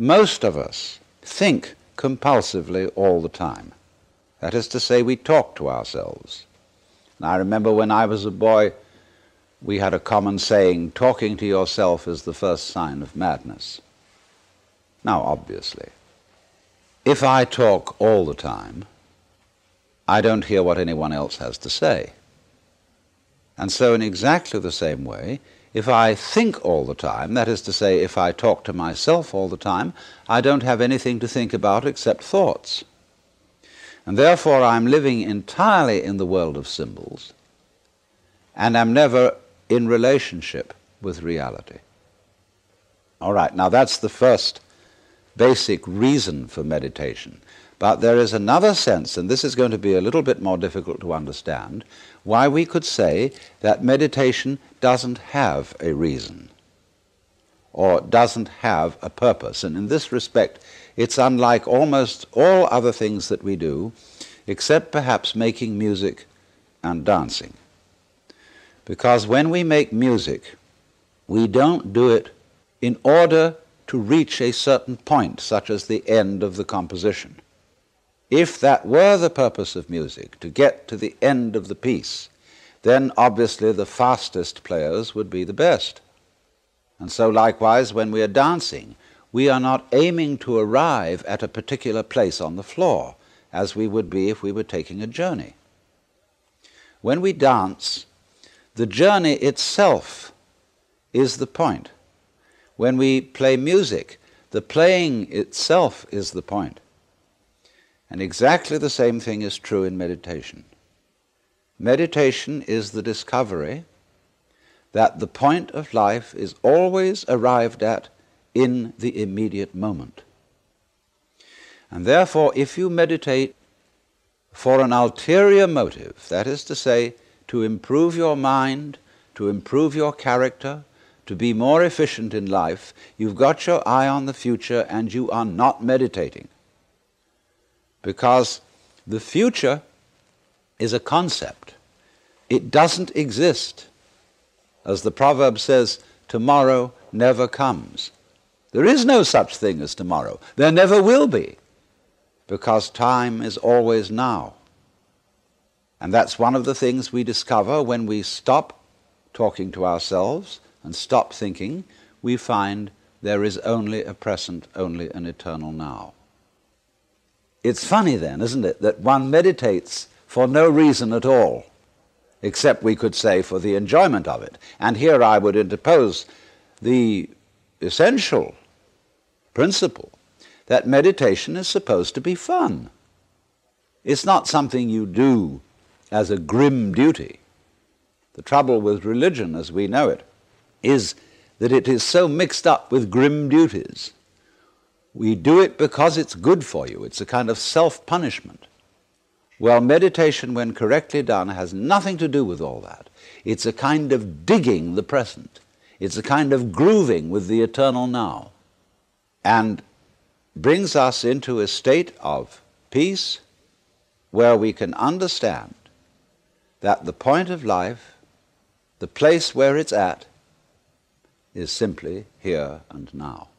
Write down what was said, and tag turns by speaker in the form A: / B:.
A: Most of us think compulsively all the time. That is to say, we talk to ourselves. And I remember when I was a boy, we had a common saying talking to yourself is the first sign of madness. Now, obviously, if I talk all the time, I don't hear what anyone else has to say. And so, in exactly the same way, if I think all the time, that is to say, if I talk to myself all the time, I don't have anything to think about except thoughts. And therefore, I'm living entirely in the world of symbols, and am never in relationship with reality. All right, now that's the first basic reason for meditation. But there is another sense, and this is going to be a little bit more difficult to understand, why we could say that meditation doesn't have a reason or doesn't have a purpose. And in this respect, it's unlike almost all other things that we do, except perhaps making music and dancing. Because when we make music, we don't do it in order to reach a certain point, such as the end of the composition. If that were the purpose of music, to get to the end of the piece, then obviously the fastest players would be the best. And so, likewise, when we are dancing, we are not aiming to arrive at a particular place on the floor, as we would be if we were taking a journey. When we dance, the journey itself is the point. When we play music, the playing itself is the point. And exactly the same thing is true in meditation. Meditation is the discovery that the point of life is always arrived at in the immediate moment. And therefore, if you meditate for an ulterior motive, that is to say, to improve your mind, to improve your character, to be more efficient in life, you've got your eye on the future and you are not meditating. Because the future is a concept. It doesn't exist. As the proverb says, tomorrow never comes. There is no such thing as tomorrow. There never will be. Because time is always now. And that's one of the things we discover when we stop talking to ourselves and stop thinking. We find there is only a present, only an eternal now. It's funny then, isn't it, that one meditates for no reason at all, except we could say for the enjoyment of it. And here I would interpose the essential principle that meditation is supposed to be fun. It's not something you do as a grim duty. The trouble with religion as we know it is that it is so mixed up with grim duties we do it because it's good for you. It's a kind of self punishment. Well, meditation, when correctly done, has nothing to do with all that. It's a kind of digging the present, it's a kind of grooving with the eternal now, and brings us into a state of peace where we can understand that the point of life, the place where it's at, is simply here and now.